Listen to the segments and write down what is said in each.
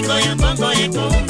bolingo ya mbongo ekoma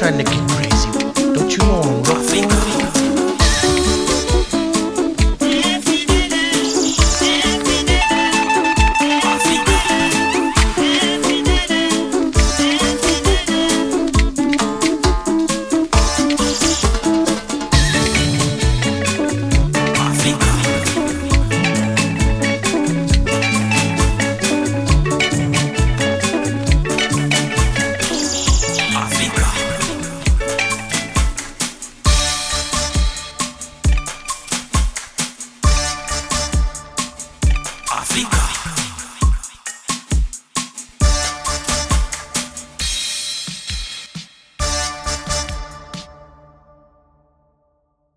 trying to get crazy. Don't you know I'm rough? Africa.